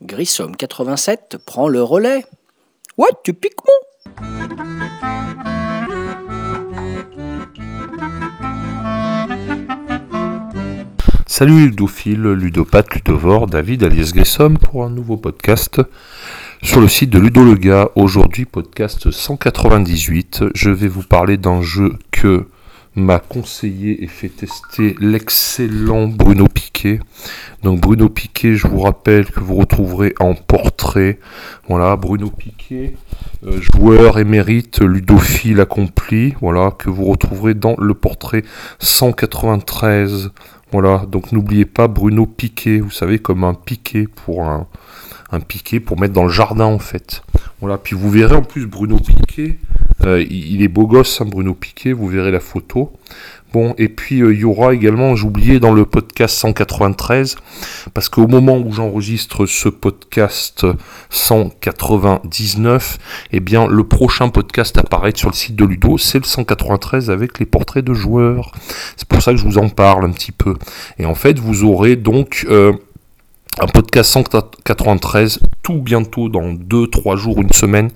Grissom 87 prend le relais. Ouais, tu piques mon Salut ludophile, ludopathe, ludovore, David alias Grissom pour un nouveau podcast sur le site de Ludo le gars. Aujourd'hui podcast 198, je vais vous parler d'un jeu que m'a conseillé et fait tester l'excellent Bruno Piquet. Donc Bruno Piquet, je vous rappelle que vous retrouverez en portrait. Voilà, Bruno Piquet, euh, joueur émérite, ludophile accompli. Voilà, que vous retrouverez dans le portrait 193. Voilà, donc n'oubliez pas Bruno Piquet, vous savez, comme un piquet pour un, un pour mettre dans le jardin en fait. Voilà, puis vous verrez en plus Bruno Piquet, euh, il, il est beau gosse, hein, Bruno Piquet, vous verrez la photo. Bon, et puis euh, il y aura également, oublié dans le podcast 193, parce qu'au moment où j'enregistre ce podcast 199, eh bien le prochain podcast apparaît sur le site de Ludo, c'est le 193 avec les portraits de joueurs. C'est pour ça que je vous en parle un petit peu. Et en fait, vous aurez donc... Euh, un podcast 193 tout bientôt dans 2-3 jours, une semaine,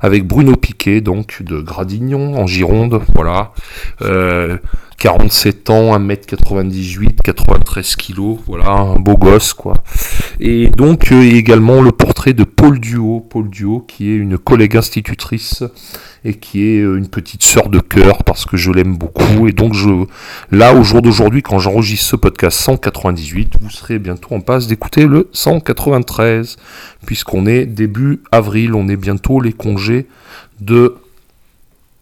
avec Bruno Piquet, donc de Gradignon en Gironde, voilà. Euh, 47 ans, 1m98, 93 kg, voilà, un beau gosse quoi. Et donc euh, également le portrait de Paul Duo, Paul Duo qui est une collègue institutrice et qui est euh, une petite sœur de cœur parce que je l'aime beaucoup. Et donc je, là au jour d'aujourd'hui, quand j'enregistre ce podcast 198, vous serez bientôt en passe d'écouter le 193 puisqu'on est début avril, on est bientôt les congés de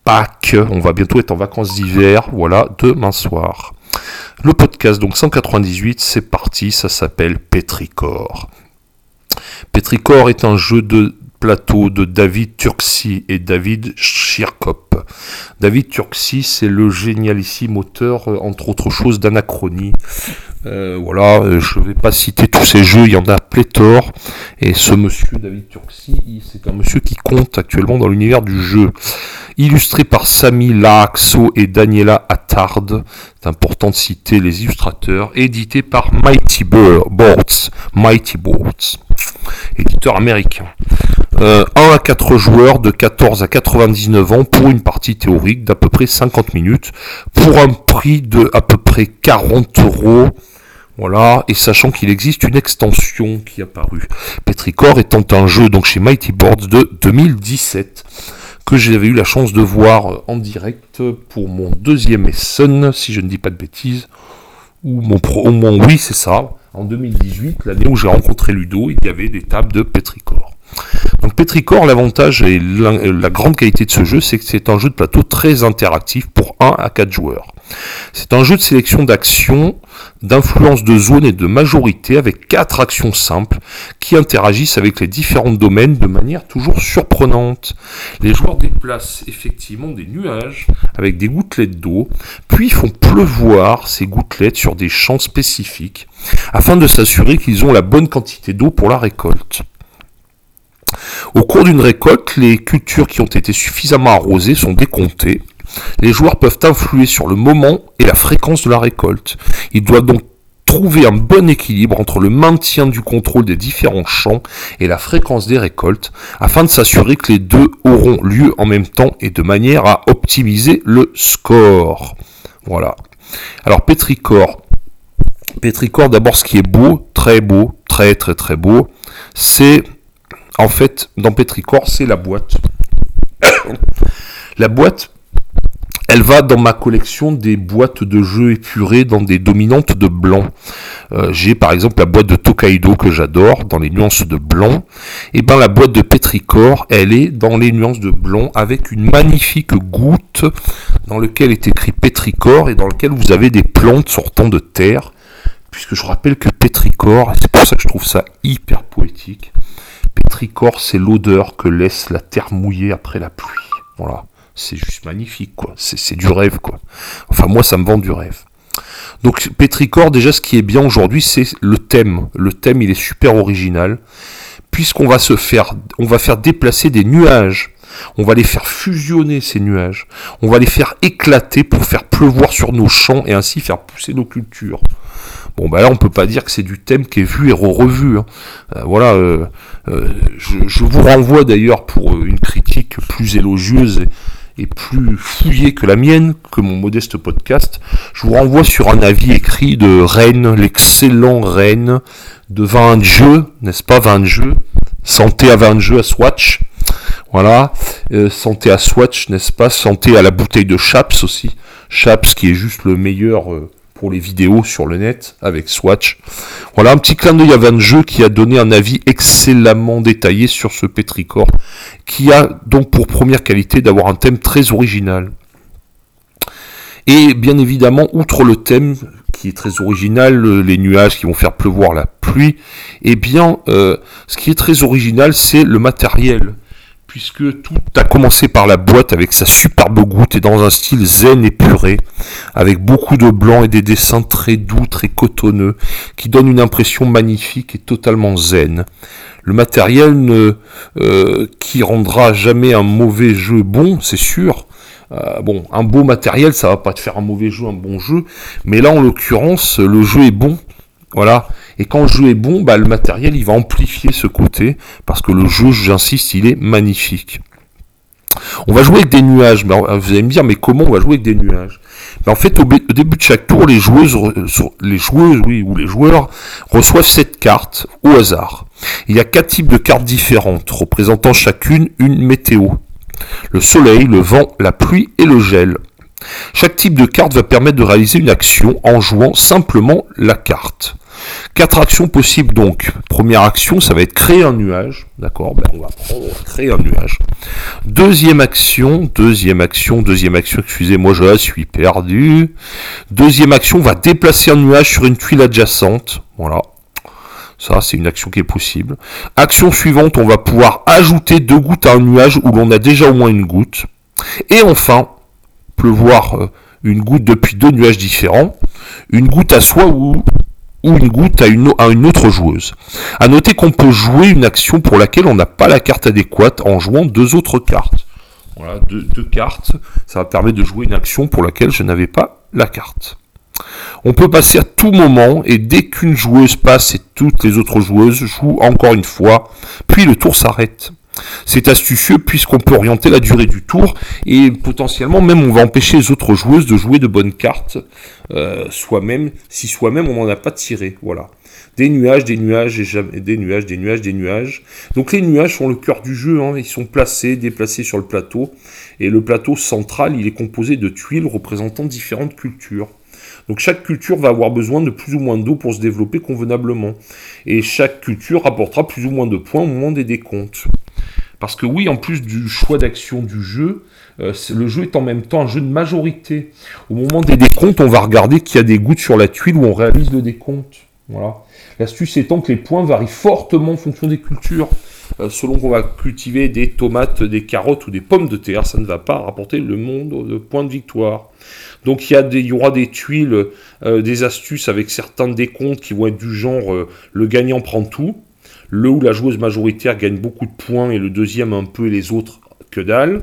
Pâques. On va bientôt être en vacances d'hiver. Voilà, demain soir. Le podcast, donc 198, c'est parti. Ça s'appelle Petrichor. Petrichor est un jeu de plateau de David Turksi et David Schirkop. David Turksi, c'est le génialissime auteur, euh, entre autres choses, d'Anachronie. Euh, voilà, euh, je ne vais pas citer tous ces jeux, il y en a pléthore. Et ce monsieur, David Turksi, c'est un monsieur qui compte actuellement dans l'univers du jeu. Illustré par Sami Laaxo et Daniela Attard, c'est important de citer les illustrateurs. Édité par Mighty Boards, Mighty Boards, éditeur américain. 1 euh, à 4 joueurs de 14 à 99 ans pour une partie théorique d'à peu près 50 minutes pour un prix de à peu près 40 euros. Voilà, et sachant qu'il existe une extension qui est apparue. Petrichor étant un jeu donc chez Mighty Boards de 2017 que j'avais eu la chance de voir en direct pour mon deuxième Essen, si je ne dis pas de bêtises, ou mon pro, oui c'est ça, en 2018, l'année où j'ai rencontré Ludo, il y avait des tables de Petrichor. Donc Petrichor, l'avantage et la, grande qualité de ce jeu, c'est que c'est un jeu de plateau très interactif pour 1 à 4 joueurs. C'est un jeu de sélection d'actions, d'influence de zone et de majorité avec 4 actions simples qui interagissent avec les différents domaines de manière toujours surprenante. Les joueurs déplacent effectivement des nuages avec des gouttelettes d'eau, puis font pleuvoir ces gouttelettes sur des champs spécifiques afin de s'assurer qu'ils ont la bonne quantité d'eau pour la récolte. Au cours d'une récolte, les cultures qui ont été suffisamment arrosées sont décomptées. Les joueurs peuvent influer sur le moment et la fréquence de la récolte. Ils doivent donc trouver un bon équilibre entre le maintien du contrôle des différents champs et la fréquence des récoltes afin de s'assurer que les deux auront lieu en même temps et de manière à optimiser le score. Voilà. Alors Petricor. Petricor d'abord ce qui est beau, très beau, très très très beau, c'est en fait, dans Petrichor, c'est la boîte. la boîte, elle va dans ma collection des boîtes de jeux épurées dans des dominantes de blanc. Euh, j'ai par exemple la boîte de Tokaido que j'adore dans les nuances de blanc. Et ben la boîte de Petrichor, elle est dans les nuances de blanc avec une magnifique goutte dans laquelle est écrit Petrichor et dans lequel vous avez des plantes sortant de terre. Puisque je rappelle que Petrichor, c'est pour ça que je trouve ça hyper poétique, Pétricor, c'est l'odeur que laisse la terre mouillée après la pluie. Voilà, c'est juste magnifique, quoi. C'est du rêve, quoi. Enfin, moi, ça me vend du rêve. Donc, Pétricor, déjà, ce qui est bien aujourd'hui, c'est le thème. Le thème, il est super original. puisqu'on va se faire, on va faire déplacer des nuages. On va les faire fusionner ces nuages. On va les faire éclater pour faire pleuvoir sur nos champs et ainsi faire pousser nos cultures. Bon, bah là, on peut pas dire que c'est du thème qui est vu et revu. Hein. Euh, voilà, euh, euh, je, vous renvoie d'ailleurs pour une critique plus élogieuse et, plus fouillée que la mienne, que mon modeste podcast. Je vous renvoie sur un avis écrit de Rennes, l'excellent Rennes, de 20 jeux, n'est-ce pas, 20 jeux, santé à 20 jeux à Swatch. Voilà, santé à Swatch, n'est-ce pas, santé à la bouteille de Chaps aussi. Chaps qui est juste le meilleur les vidéos sur le net avec Swatch. Voilà un petit clin d'œil à Van Jeu qui a donné un avis excellemment détaillé sur ce Petrichor, qui a donc pour première qualité d'avoir un thème très original. Et bien évidemment, outre le thème qui est très original, les nuages qui vont faire pleuvoir la pluie, eh bien, euh, ce qui est très original, c'est le matériel puisque tout a commencé par la boîte avec sa superbe goutte et dans un style zen épuré, avec beaucoup de blanc et des dessins très doux, très cotonneux, qui donnent une impression magnifique et totalement zen. Le matériel euh, qui rendra jamais un mauvais jeu bon, c'est sûr. Euh, bon, un beau matériel, ça va pas te faire un mauvais jeu, un bon jeu, mais là en l'occurrence, le jeu est bon. Voilà, et quand le jeu est bon, bah, le matériel, il va amplifier ce côté, parce que le jeu, j'insiste, il est magnifique. On va jouer avec des nuages. Vous allez me dire, mais comment on va jouer avec des nuages? En fait, au, début de chaque tour, les joueuses, les joueuses, ou les joueurs reçoivent cette carte au hasard. Il y a quatre types de cartes différentes, représentant chacune une météo. Le soleil, le vent, la pluie et le gel. Chaque type de carte va permettre de réaliser une action en jouant simplement la carte. Quatre actions possibles donc. Première action, ça va être créer un nuage. D'accord ben, On va prendre, créer un nuage. Deuxième action, deuxième action, deuxième action, excusez-moi, je suis perdu. Deuxième action, on va déplacer un nuage sur une tuile adjacente. Voilà. Ça, c'est une action qui est possible. Action suivante, on va pouvoir ajouter deux gouttes à un nuage où l'on a déjà au moins une goutte. Et enfin, pleuvoir euh, une goutte depuis deux nuages différents. Une goutte à soi ou ou une goutte à une, autre joueuse. À noter qu'on peut jouer une action pour laquelle on n'a pas la carte adéquate en jouant deux autres cartes. Voilà, deux, cartes, ça va permettre de jouer une action pour laquelle je n'avais pas la carte. On peut passer à tout moment et dès qu'une joueuse passe et toutes les autres joueuses jouent encore une fois, puis le tour s'arrête. C'est astucieux puisqu'on peut orienter la durée du tour et potentiellement même on va empêcher les autres joueuses de jouer de bonnes cartes, euh, soi-même, si soi-même on n'en a pas tiré. Voilà. Des nuages, des nuages, des nuages, des nuages, des nuages. Donc les nuages sont le cœur du jeu, hein. ils sont placés, déplacés sur le plateau. Et le plateau central, il est composé de tuiles représentant différentes cultures. Donc chaque culture va avoir besoin de plus ou moins d'eau pour se développer convenablement. Et chaque culture apportera plus ou moins de points au moment des décomptes. Parce que oui, en plus du choix d'action du jeu, euh, le jeu est en même temps un jeu de majorité. Au moment des décomptes, on va regarder qu'il y a des gouttes sur la tuile où on réalise le décompte. Voilà. L'astuce étant que les points varient fortement en fonction des cultures. Euh, selon qu'on va cultiver des tomates, des carottes ou des pommes de terre, ça ne va pas rapporter le monde de points de victoire. Donc il y aura des tuiles, euh, des astuces avec certains décomptes qui vont être du genre le gagnant prend tout le ou la joueuse majoritaire gagne beaucoup de points et le deuxième un peu et les autres que dalle.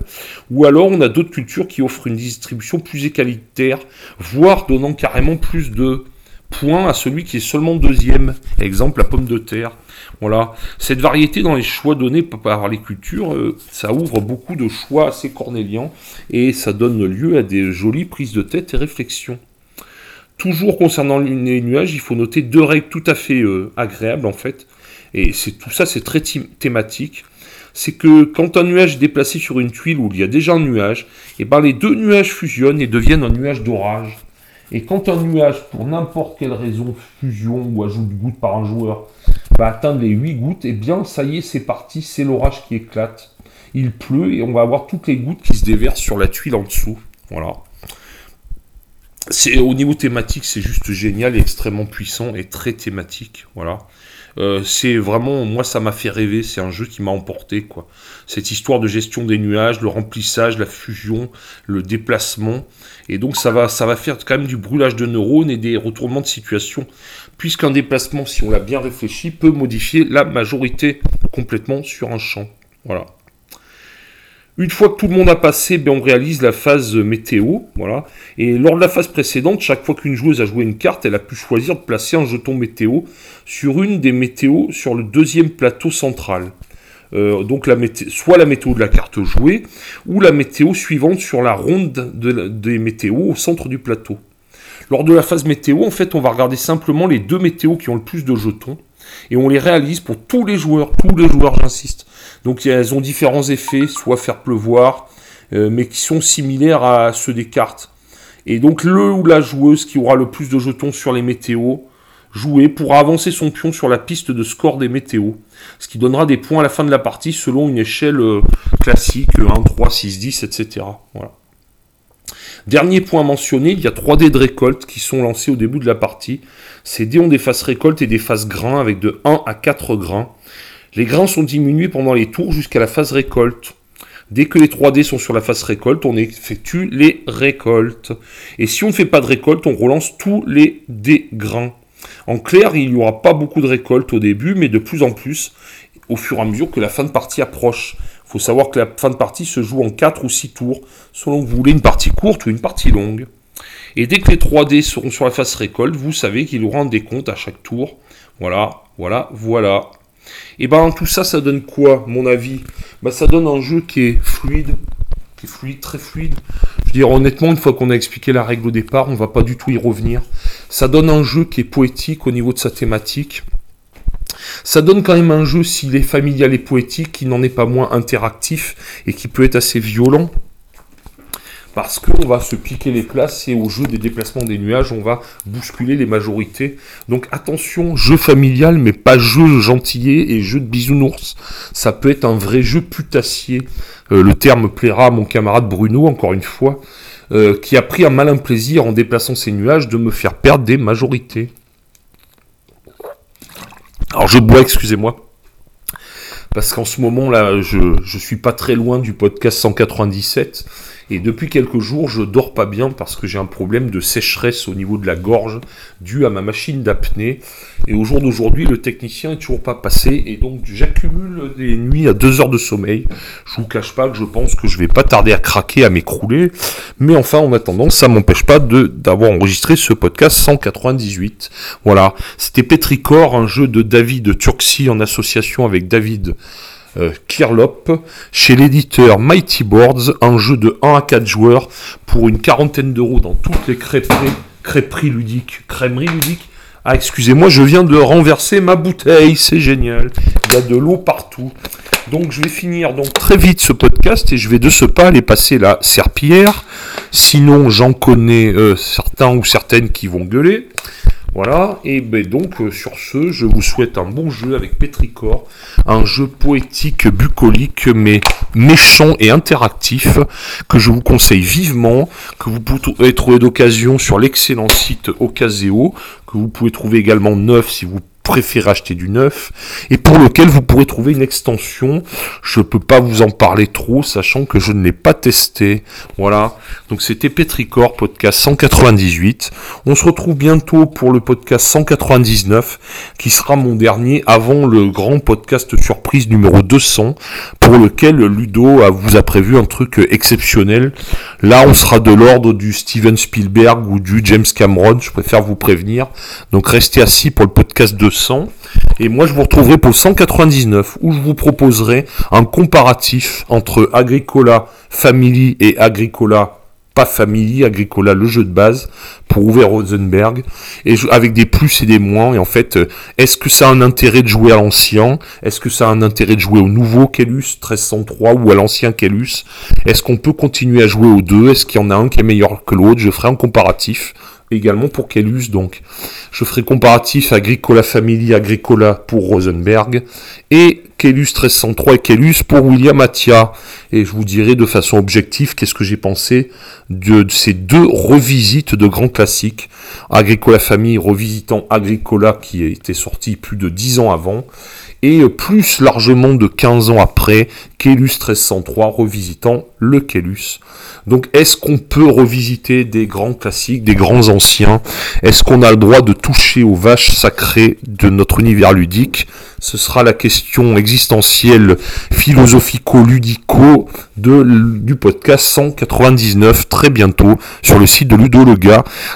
Ou alors on a d'autres cultures qui offrent une distribution plus égalitaire, voire donnant carrément plus de points à celui qui est seulement deuxième. Exemple la pomme de terre. Voilà. Cette variété dans les choix donnés par les cultures, euh, ça ouvre beaucoup de choix assez cornéliens et ça donne lieu à des jolies prises de tête et réflexions. Toujours concernant les nuages, il faut noter deux règles tout à fait euh, agréables en fait et c'est tout ça, c'est très thématique. C'est que quand un nuage est déplacé sur une tuile où il y a déjà un nuage, et eh ben les deux nuages fusionnent et deviennent un nuage d'orage. Et quand un nuage, pour n'importe quelle raison, fusion ou ajout de gouttes par un joueur, va atteindre les 8 gouttes, et eh bien ça y est, c'est parti, c'est l'orage qui éclate. Il pleut et on va avoir toutes les gouttes qui se déversent sur la tuile en dessous. Voilà. Au niveau thématique, c'est juste génial, extrêmement puissant et très thématique. Voilà. Euh, c'est vraiment, moi, ça m'a fait rêver. C'est un jeu qui m'a emporté, quoi. Cette histoire de gestion des nuages, le remplissage, la fusion, le déplacement. Et donc, ça va, ça va faire quand même du brûlage de neurones et des retournements de situation. Puisqu'un déplacement, si on l'a bien réfléchi, peut modifier la majorité complètement sur un champ. Voilà. Une fois que tout le monde a passé, ben, on réalise la phase météo. Et lors de la phase précédente, chaque fois qu'une joueuse a joué une carte, elle a pu choisir de placer un jeton météo sur une des météos sur le deuxième plateau central. Euh, donc soit la météo de la carte jouée, ou la météo suivante sur la ronde des météos au centre du plateau. Lors de la phase météo, en fait, on va regarder simplement les deux météos qui ont le plus de jetons, et on les réalise pour tous les joueurs, tous les joueurs, j'insiste. Donc elles ont différents effets, soit faire pleuvoir, euh, mais qui sont similaires à ceux des cartes. Et donc le ou la joueuse qui aura le plus de jetons sur les météos joués pourra avancer son pion sur la piste de score des météos, ce qui donnera des points à la fin de la partie selon une échelle euh, classique, 1, 3, 6, 10, etc. Voilà. Dernier point mentionné, il y a 3 dés de récolte qui sont lancés au début de la partie. Ces dés ont des faces récolte et des faces grains avec de 1 à 4 grains. Les grains sont diminués pendant les tours jusqu'à la phase récolte. Dès que les 3D sont sur la phase récolte, on effectue les récoltes. Et si on ne fait pas de récolte, on relance tous les dés grains. En clair, il n'y aura pas beaucoup de récoltes au début, mais de plus en plus, au fur et à mesure que la fin de partie approche. Il faut savoir que la fin de partie se joue en 4 ou 6 tours, selon que vous voulez une partie courte ou une partie longue. Et dès que les 3D seront sur la phase récolte, vous savez qu'il y aura un décompte à chaque tour. Voilà, voilà, voilà. Et ben tout ça, ça donne quoi, mon avis? Ben, Ça donne un jeu qui est fluide, qui est fluide, très fluide. Je veux dire, honnêtement, une fois qu'on a expliqué la règle au départ, on va pas du tout y revenir. Ça donne un jeu qui est poétique au niveau de sa thématique. Ça donne quand même un jeu, s'il est familial et poétique, qui n'en est pas moins interactif et qui peut être assez violent parce qu'on va se piquer les places et au jeu des déplacements des nuages, on va bousculer les majorités. Donc attention, jeu familial, mais pas jeu gentillet et jeu de bisounours. Ça peut être un vrai jeu putassier. Euh, le terme plaira à mon camarade Bruno, encore une fois, euh, qui a pris un malin plaisir en déplaçant ses nuages de me faire perdre des majorités. Alors je bois, excusez-moi. Parce qu'en ce moment là, je, je suis pas très loin du podcast 197 et depuis quelques jours, je dors pas bien parce que j'ai un problème de sécheresse au niveau de la gorge dû à ma machine d'apnée. Et au jour d'aujourd'hui, le technicien est toujours pas passé et donc j'accumule des nuits à deux heures de sommeil. Je vous cache pas que je pense que je vais pas tarder à craquer, à m'écrouler. Mais enfin, en attendant, ça m'empêche pas d'avoir enregistré ce podcast 198. Voilà. C'était Petricor, un jeu de David Turxi en association avec David euh, Kirlop chez l'éditeur Mighty Boards, un jeu de 1 à 4 joueurs pour une quarantaine d'euros dans toutes les crêperies, ludiques, ludiques. Ah, excusez-moi, je viens de renverser ma bouteille, c'est génial. Il y a de l'eau partout. Donc je vais finir donc très vite ce podcast et je vais de ce pas aller passer la serpillière. Sinon, j'en connais euh, certains ou certaines qui vont gueuler. Voilà, et ben donc euh, sur ce, je vous souhaite un bon jeu avec Petricor, un jeu poétique, bucolique, mais méchant et interactif, que je vous conseille vivement, que vous pouvez trouver d'occasion sur l'excellent site Ocaseo, que vous pouvez trouver également neuf si vous préférez acheter du neuf et pour lequel vous pourrez trouver une extension. Je peux pas vous en parler trop, sachant que je ne l'ai pas testé. Voilà. Donc c'était Petricor, podcast 198. On se retrouve bientôt pour le podcast 199, qui sera mon dernier avant le grand podcast surprise numéro 200, pour lequel Ludo vous a prévu un truc exceptionnel. Là, on sera de l'ordre du Steven Spielberg ou du James Cameron, je préfère vous prévenir. Donc restez assis pour le podcast 200 et moi, je vous retrouverai pour 199, où je vous proposerai un comparatif entre Agricola Family et Agricola pas Family, Agricola, le jeu de base, pour ouvrir Rosenberg, et avec des plus et des moins. Et en fait, euh, est-ce que ça a un intérêt de jouer à l'ancien? Est-ce que ça a un intérêt de jouer au nouveau Kellus 1303 ou à l'ancien Kellus Est-ce qu'on peut continuer à jouer aux deux? Est-ce qu'il y en a un qui est meilleur que l'autre? Je ferai un comparatif également pour Kellus. Donc, je ferai comparatif Agricola Family, Agricola pour Rosenberg et Kélus 1303 et Kélus pour William Atia. Et je vous dirai de façon objective qu'est-ce que j'ai pensé de, ces deux revisites de grands classiques. Agricola Famille revisitant Agricola qui était sorti plus de 10 ans avant et plus largement de 15 ans après, Kélus 1303 revisitant le Kélus. Donc est-ce qu'on peut revisiter des grands classiques, des grands anciens? Est-ce qu'on a le droit de toucher aux vaches sacrées de notre univers ludique? Ce sera la question existentielle, philosophico-ludico du podcast 199 très bientôt sur le site de Ludo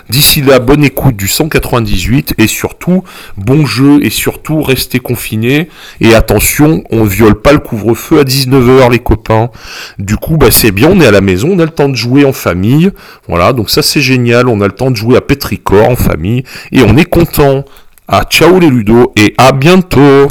D'ici là, bonne écoute du 198 et surtout, bon jeu et surtout, restez confinés et attention, on viole pas le couvre-feu à 19h les copains. Du coup, bah c'est bien, on est à la maison, on a le temps de jouer en famille. Voilà, donc ça c'est génial, on a le temps de jouer à Petricor en famille et on est content. À ciao les ludos et à bientôt